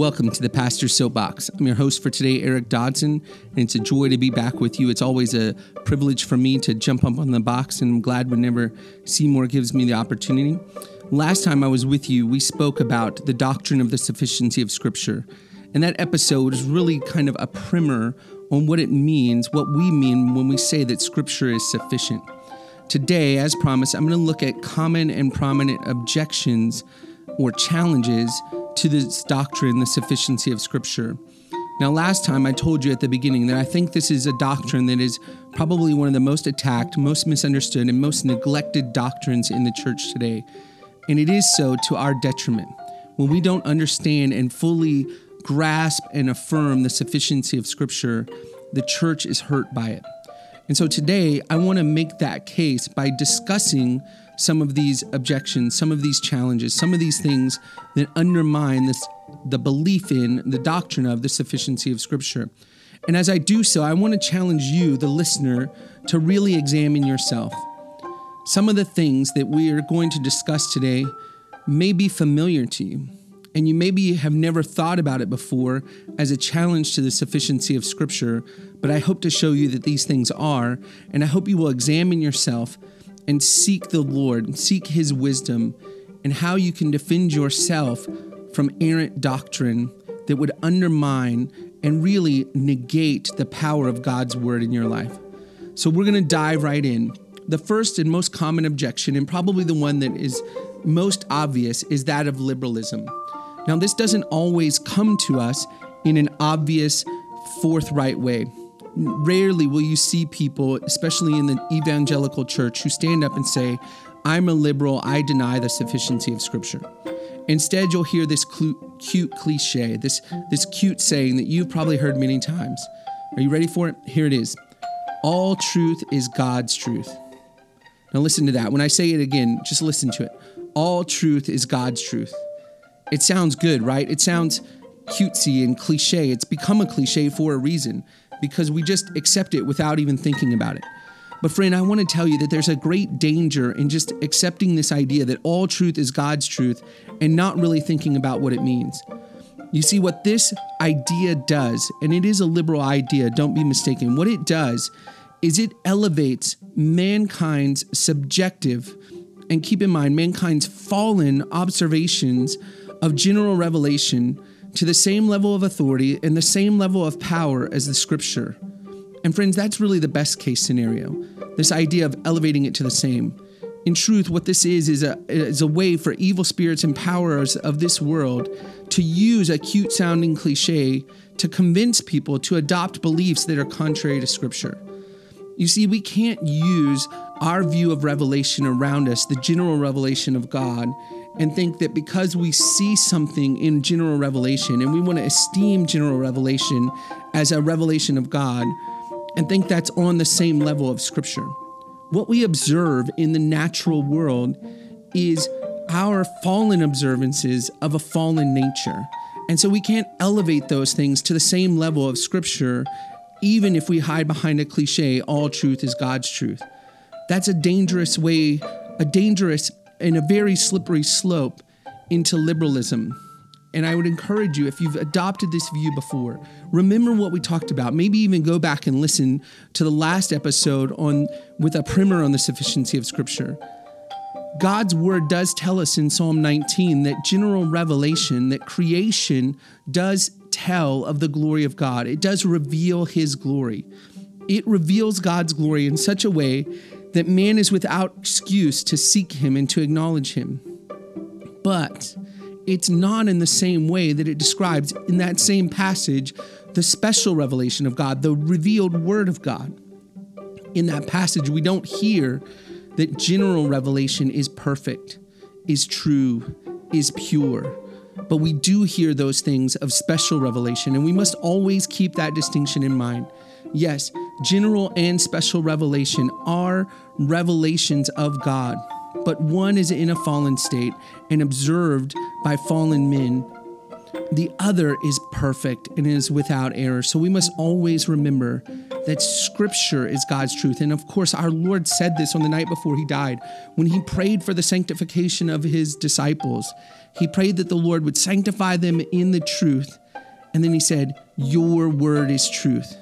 Welcome to the Pastor's Soapbox. I'm your host for today, Eric Dodson, and it's a joy to be back with you. It's always a privilege for me to jump up on the box, and I'm glad whenever Seymour gives me the opportunity. Last time I was with you, we spoke about the doctrine of the sufficiency of Scripture, and that episode is really kind of a primer on what it means, what we mean when we say that Scripture is sufficient. Today, as promised, I'm going to look at common and prominent objections or challenges to this doctrine, the sufficiency of Scripture. Now, last time I told you at the beginning that I think this is a doctrine that is probably one of the most attacked, most misunderstood, and most neglected doctrines in the church today. And it is so to our detriment. When we don't understand and fully grasp and affirm the sufficiency of Scripture, the church is hurt by it. And so today, I want to make that case by discussing some of these objections, some of these challenges, some of these things that undermine this the belief in the doctrine of the sufficiency of scripture. And as I do so, I want to challenge you, the listener, to really examine yourself. Some of the things that we are going to discuss today may be familiar to you, and you maybe have never thought about it before as a challenge to the sufficiency of Scripture, but I hope to show you that these things are, and I hope you will examine yourself and seek the Lord, seek His wisdom, and how you can defend yourself from errant doctrine that would undermine and really negate the power of God's word in your life. So, we're going to dive right in. The first and most common objection, and probably the one that is most obvious, is that of liberalism. Now, this doesn't always come to us in an obvious, forthright way rarely will you see people, especially in the evangelical church, who stand up and say, I'm a liberal, I deny the sufficiency of Scripture. Instead, you'll hear this cute cliche, this, this cute saying that you've probably heard many times. Are you ready for it? Here it is All truth is God's truth. Now, listen to that. When I say it again, just listen to it. All truth is God's truth. It sounds good, right? It sounds cutesy and cliche. It's become a cliche for a reason because we just accept it without even thinking about it. But, friend, I want to tell you that there's a great danger in just accepting this idea that all truth is God's truth and not really thinking about what it means. You see, what this idea does, and it is a liberal idea, don't be mistaken, what it does is it elevates mankind's subjective, and keep in mind, mankind's fallen observations of general revelation to the same level of authority and the same level of power as the scripture. And friends, that's really the best case scenario. This idea of elevating it to the same. In truth, what this is is a, is a way for evil spirits and powers of this world to use a cute sounding cliche to convince people to adopt beliefs that are contrary to Scripture. You see, we can't use our view of revelation around us, the general revelation of God, and think that because we see something in general revelation and we want to esteem general revelation as a revelation of God and think that's on the same level of Scripture. What we observe in the natural world is our fallen observances of a fallen nature. And so we can't elevate those things to the same level of Scripture, even if we hide behind a cliche all truth is God's truth. That's a dangerous way, a dangerous in a very slippery slope into liberalism. And I would encourage you, if you've adopted this view before, remember what we talked about. Maybe even go back and listen to the last episode on with a primer on the sufficiency of Scripture. God's word does tell us in Psalm 19 that general revelation, that creation does tell of the glory of God. It does reveal his glory. It reveals God's glory in such a way that man is without excuse to seek him and to acknowledge him. But it's not in the same way that it describes in that same passage the special revelation of God, the revealed word of God. In that passage, we don't hear that general revelation is perfect, is true, is pure. But we do hear those things of special revelation, and we must always keep that distinction in mind. Yes, general and special revelation are revelations of God, but one is in a fallen state and observed by fallen men. The other is perfect and is without error. So we must always remember that scripture is God's truth. And of course, our Lord said this on the night before he died when he prayed for the sanctification of his disciples. He prayed that the Lord would sanctify them in the truth. And then he said, Your word is truth.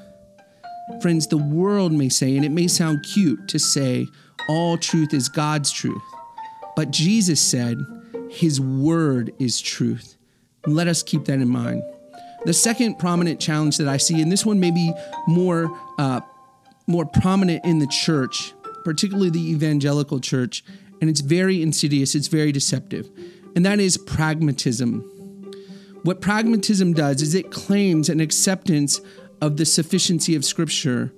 Friends, the world may say, and it may sound cute to say, all truth is God's truth. But Jesus said, His word is truth. Let us keep that in mind. The second prominent challenge that I see, and this one may be more uh, more prominent in the church, particularly the evangelical church, and it's very insidious. It's very deceptive, and that is pragmatism. What pragmatism does is it claims an acceptance of the sufficiency of Scripture,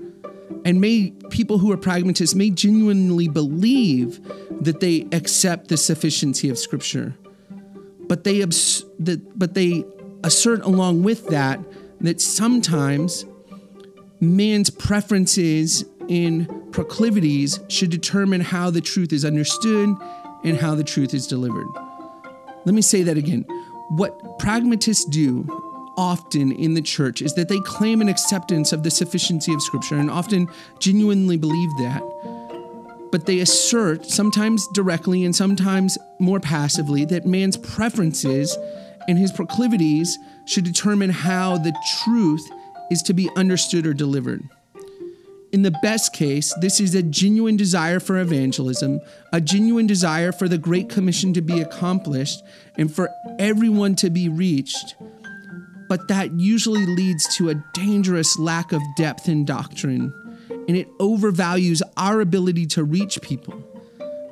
and may people who are pragmatists may genuinely believe that they accept the sufficiency of Scripture, but they abs- that, but they assert along with that that sometimes man's preferences and proclivities should determine how the truth is understood and how the truth is delivered. Let me say that again. What pragmatists do often in the church is that they claim an acceptance of the sufficiency of Scripture and often genuinely believe that. But they assert, sometimes directly and sometimes more passively, that man's preferences and his proclivities should determine how the truth is to be understood or delivered. In the best case, this is a genuine desire for evangelism, a genuine desire for the Great Commission to be accomplished and for everyone to be reached. But that usually leads to a dangerous lack of depth in doctrine, and it overvalues our ability to reach people.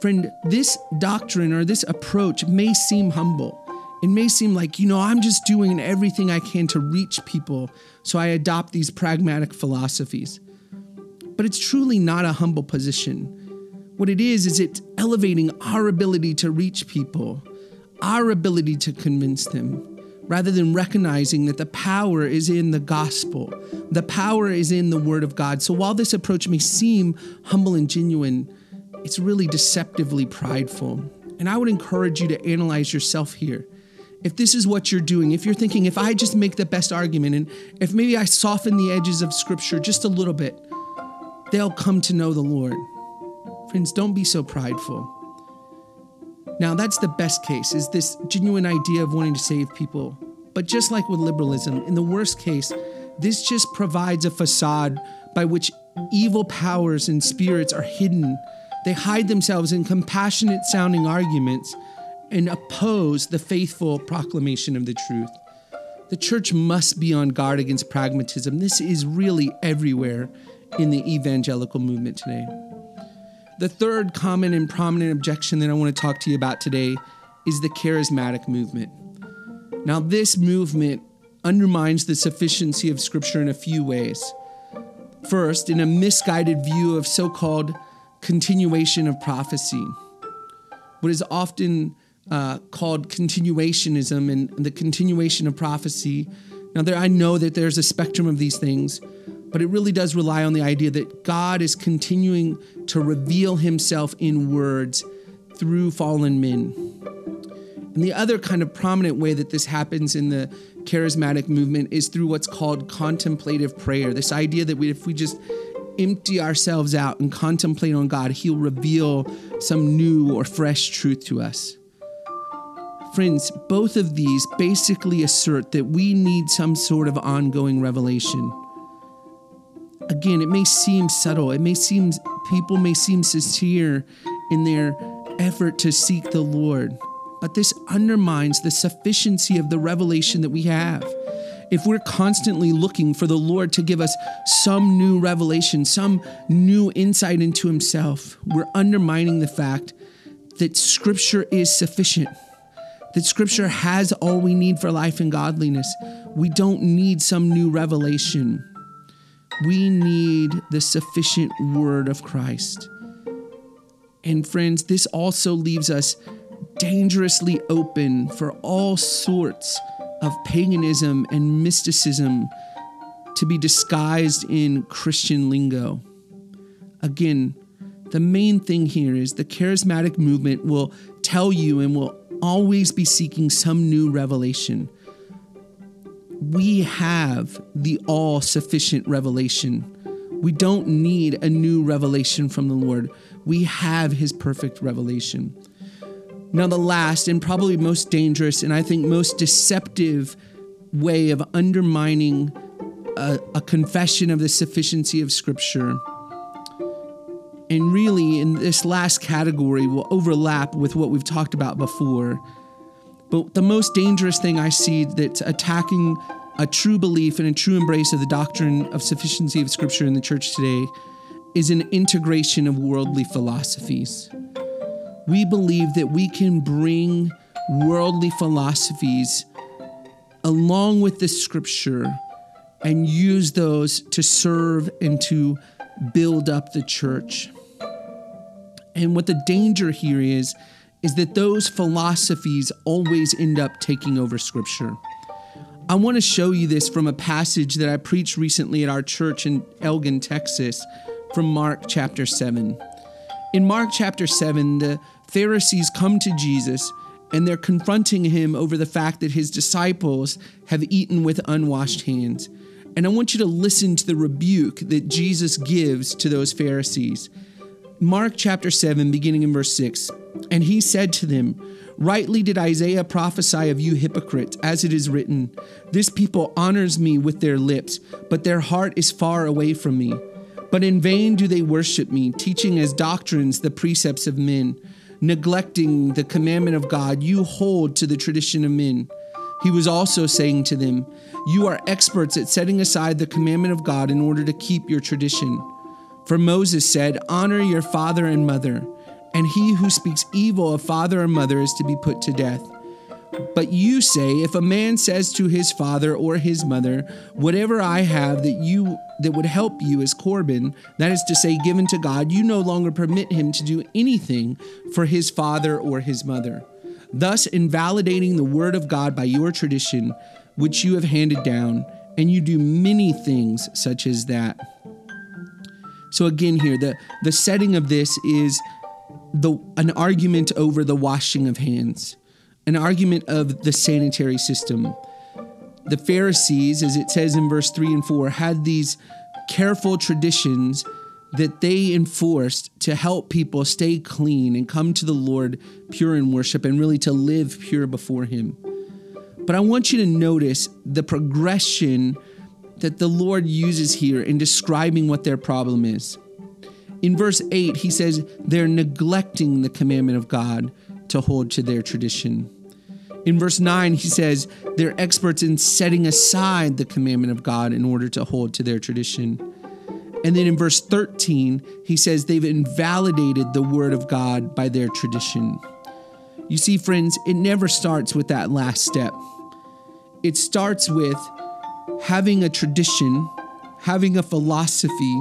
Friend, this doctrine or this approach may seem humble, it may seem like, you know, I'm just doing everything I can to reach people, so I adopt these pragmatic philosophies. But it's truly not a humble position. What it is, is it's elevating our ability to reach people, our ability to convince them, rather than recognizing that the power is in the gospel. The power is in the word of God. So while this approach may seem humble and genuine, it's really deceptively prideful. And I would encourage you to analyze yourself here if this is what you're doing, if you're thinking, if I just make the best argument and if maybe I soften the edges of scripture just a little bit, they'll come to know the Lord. Friends, don't be so prideful. Now, that's the best case, is this genuine idea of wanting to save people. But just like with liberalism, in the worst case, this just provides a facade by which evil powers and spirits are hidden. They hide themselves in compassionate sounding arguments and oppose the faithful proclamation of the truth. The church must be on guard against pragmatism. This is really everywhere in the evangelical movement today. The third common and prominent objection that I want to talk to you about today is the charismatic movement. Now, this movement undermines the sufficiency of Scripture in a few ways. First, in a misguided view of so called continuation of prophecy. What is often uh, called continuationism and the continuation of prophecy. Now, there I know that there's a spectrum of these things, but it really does rely on the idea that God is continuing to reveal Himself in words through fallen men. And the other kind of prominent way that this happens in the charismatic movement is through what's called contemplative prayer. This idea that we, if we just empty ourselves out and contemplate on God, He'll reveal some new or fresh truth to us. Friends, both of these basically assert that we need some sort of ongoing revelation. Again, it may seem subtle, it may seem, people may seem sincere in their effort to seek the Lord, but this undermines the sufficiency of the revelation that we have. If we're constantly looking for the Lord to give us some new revelation, some new insight into Himself, we're undermining the fact that Scripture is sufficient that Scripture has all we need for life and godliness. We don't need some new revelation. We need the sufficient word of Christ. And friends, this also leaves us dangerously open for all sorts of paganism and mysticism to be disguised in Christian lingo. Again, the main thing here is the charismatic movement will tell you and will always be seeking some new revelation. We have the all sufficient revelation. We don't need a new revelation from the Lord. We have his perfect revelation. Now, the last and probably most dangerous and I think most deceptive way of undermining a, a, confession of the sufficiency of Scripture, and really in this last category will overlap with what we've talked about before. But the most dangerous thing I see that's attacking a true belief and a true embrace of the doctrine of sufficiency of Scripture in the church today is an integration of worldly philosophies we believe that we can bring worldly philosophies along with the scripture and use those to serve and to build up the church. And what the danger here is, is that those philosophies always end up taking over scripture. I want to show you this from a passage that I preached recently at our church in Elgin, Texas, from Mark chapter 7. In Mark chapter 7, the Pharisees come to Jesus and they're confronting him over the fact that his disciples have eaten with unwashed hands. And I want you to listen to the rebuke that Jesus gives to those Pharisees. Mark chapter 7, beginning in verse 6. And he said to them, Rightly did Isaiah prophesy of you hypocrites, as it is written, This people honors me with their lips, but their heart is far away from me. But in vain do they worship me, teaching as doctrines the precepts of men neglecting the commandment of God, you hold to the tradition of men. He was also saying to them, You are experts at setting aside the commandment of God in order to keep your tradition. For Moses said, Honor your father and mother, and he who speaks evil of father or mother is to be put to death. But you say, if a man says to his father or his mother, Whatever I have that you that would help you is Corban, that is to say, given to God, you no longer permit him to do anything for his father or his mother, thus invalidating the word of God by your tradition, which you have handed down, and you do many things such as that. So again, here the the setting of this is the an argument over the washing of hands, an argument of the sanitary system the Pharisees, as it says in verse 3 and 4, had these careful traditions that they enforced to help people stay clean and come to the Lord pure in worship and really to live pure before Him. But I want you to notice the progression that the Lord uses here in describing what their problem is. In verse 8, he says they're neglecting the commandment of God to hold to their tradition. In verse 9, he says they're experts in setting aside the commandment of God in order to hold to their tradition. And then in verse 13, he says they've invalidated the word of God by their tradition. You see, friends, it never starts with that last step. It starts with having a tradition, having a philosophy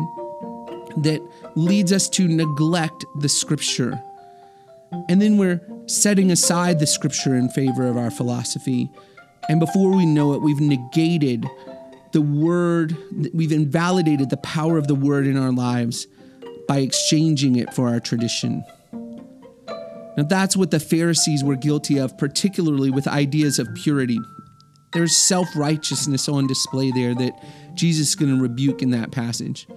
that leads us to neglect the scripture. And then we're setting aside the scripture in favor of our philosophy. And before we know it, we've negated the word, we've invalidated the power of the word in our lives by exchanging it for our tradition. Now, that's what the Pharisees were guilty of, particularly with ideas of purity. There's self righteousness on display there that Jesus is going to rebuke in that passage.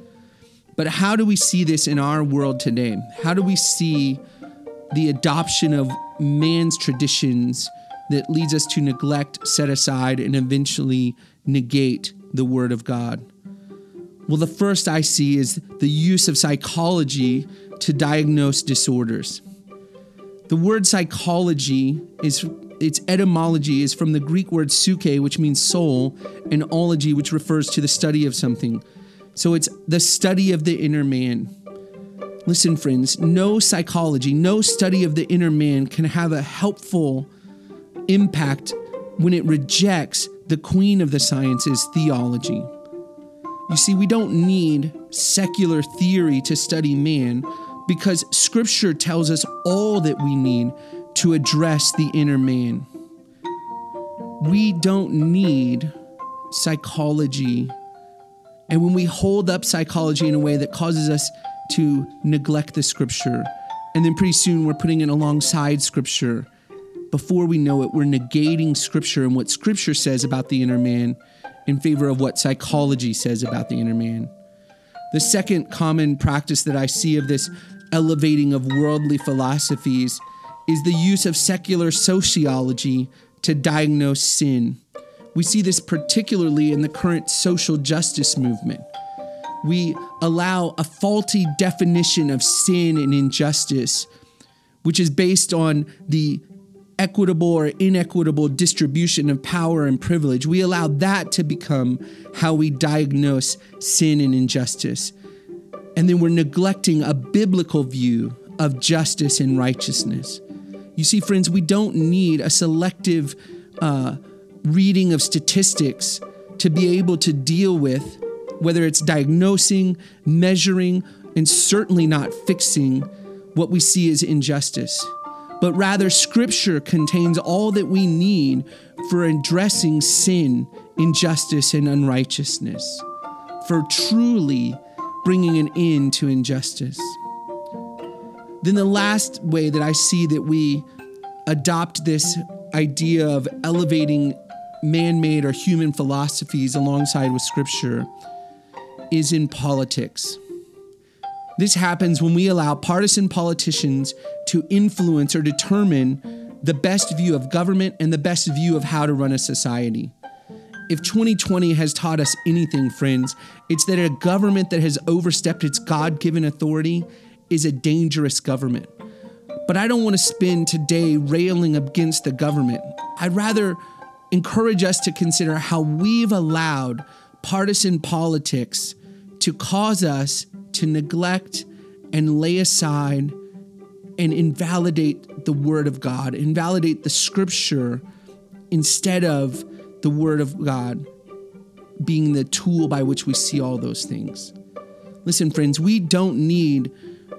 But how do we see this in our world today? How do we see the adoption of man's traditions that leads us to neglect, set aside, and eventually negate the Word of God? Well, the first I see is the use of psychology to diagnose disorders. The word psychology is its etymology is from the Greek word psyche, which means soul, and ology, which refers to the study of something. So it's the study of the inner man. Listen, friends, no psychology, no study of the inner man can have a helpful impact when it rejects the queen of the sciences, theology. You see, we don't need secular theory to study man because scripture tells us all that we need to address the inner man. We don't need psychology. And when we hold up psychology in a way that causes us to neglect the scripture. And then pretty soon we're putting it alongside scripture. Before we know it, we're negating scripture and what scripture says about the inner man in favor of what psychology says about the inner man. The second common practice that I see of this elevating of worldly philosophies is the use of secular sociology to diagnose sin. We see this particularly in the current social justice movement. We allow a faulty definition of sin and injustice, which is based on the equitable or inequitable distribution of power and privilege. We allow that to become how we diagnose sin and injustice. And then we're neglecting a biblical view of justice and righteousness. You see, friends, we don't need a selective uh, reading of statistics to be able to deal with whether it's diagnosing, measuring, and certainly not fixing what we see as injustice. But rather, Scripture contains all that we need for addressing sin, injustice, and unrighteousness, for truly bringing an end to injustice. Then, the last way that I see that we adopt this idea of elevating man made or human philosophies alongside with Scripture is in politics. This happens when we allow partisan politicians to influence or determine the best view of government and the best view of how to run a society. If 2020 has taught us anything, friends, it's that a government that has overstepped its God given authority is a dangerous government. But I don't want to spend today railing against the government. I'd rather encourage us to consider how we've allowed partisan politics to cause us to neglect and lay aside and invalidate the Word of God, invalidate the Scripture instead of the Word of God being the tool by which we see all those things. Listen, friends, we don't need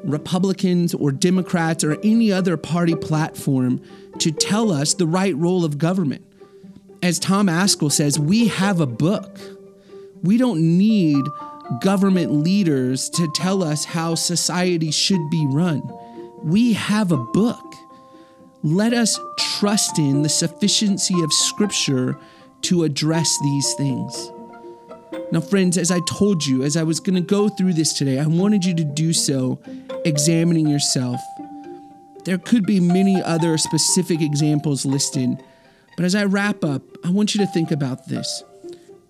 Republicans or Democrats or any other party platform to tell us the right role of government. As Tom Ascol says, we have a book. We don't need government leaders to tell us how society should be run. We have a book. Let us trust in the sufficiency of Scripture to address these things. Now, friends, as I told you, as I was going to go through this today, I wanted you to do so examining yourself. There could be many other specific examples listed, but as I wrap up, I want you to think about this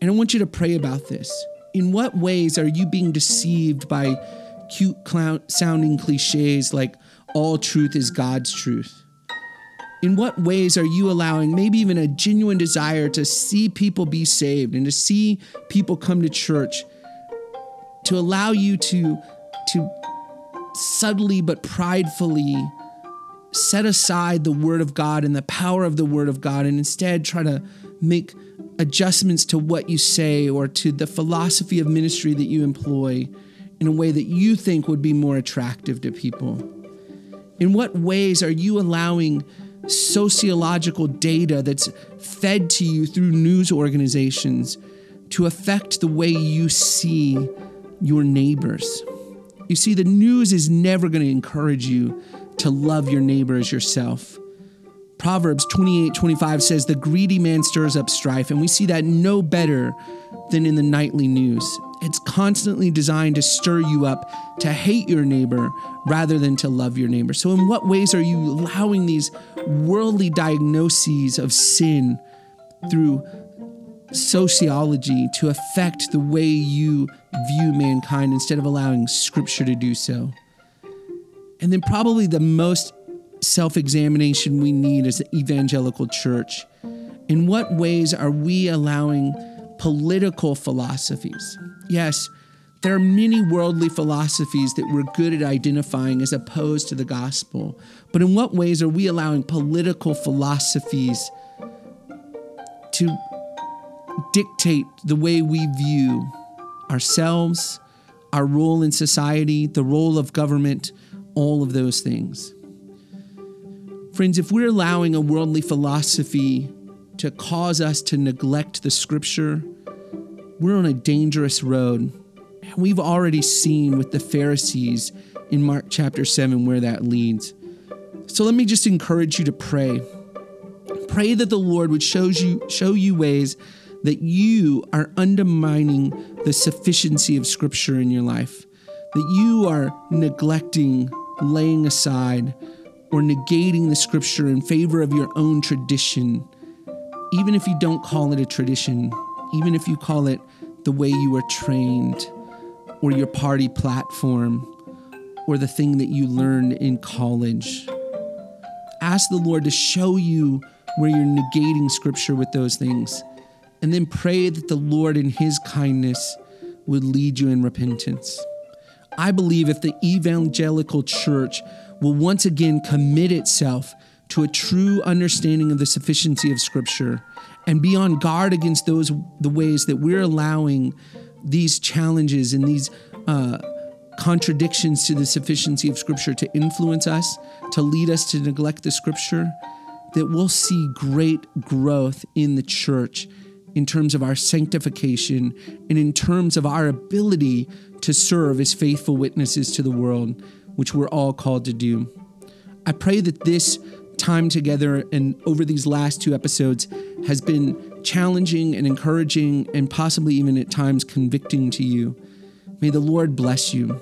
and I want you to pray about this. In what ways are you being deceived by cute clown sounding cliches like all truth is God's truth? In what ways are you allowing maybe even a genuine desire to see people be saved and to see people come to church to allow you to to subtly but pridefully set aside the word of God and the power of the word of God and instead try to make adjustments to what you say or to the philosophy of ministry that you employ in a way that you think would be more attractive to people? In what ways are you allowing sociological data that's fed to you through news organizations to affect the way you see your neighbors? You see, the news is never going to encourage you to love your neighbor as yourself. Proverbs 28 25 says, The greedy man stirs up strife, and we see that no better than in the nightly news. It's constantly designed to stir you up to hate your neighbor rather than to love your neighbor. So, in what ways are you allowing these worldly diagnoses of sin through sociology to affect the way you view mankind instead of allowing scripture to do so? And then, probably the most self examination we need as an evangelical church. In what ways are we allowing political philosophies? Yes, there are many worldly philosophies that we're good at identifying as opposed to the gospel. But in what ways are we allowing political philosophies to dictate the way we view ourselves, our role in society, the role of government, all of those things? Friends, if we're allowing a worldly philosophy to cause us to neglect the scripture, we're on a dangerous road. We've already seen with the Pharisees in Mark chapter 7 where that leads. So let me just encourage you to pray. Pray that the Lord would show you show you ways that you are undermining the sufficiency of Scripture in your life, that you are neglecting, laying aside, or negating the Scripture in favor of your own tradition, even if you don't call it a tradition, even if you call it the way you were trained, or your party platform, or the thing that you learned in college. Ask the Lord to show you where you're negating Scripture with those things and then pray that the Lord, in His kindness, would lead you in repentance. I believe if the evangelical church will once again commit itself to a true understanding of the sufficiency of Scripture and be on guard against those the ways that we're allowing these challenges and these uh, contradictions to the sufficiency of Scripture to influence us, to lead us to neglect the Scripture, that we'll see great growth in the church in terms of our sanctification and in terms of our ability to serve as faithful witnesses to the world, which we're all called to do. I pray that this time together and over these last two episodes has been challenging and encouraging and possibly even at times convicting to you. May the Lord bless you.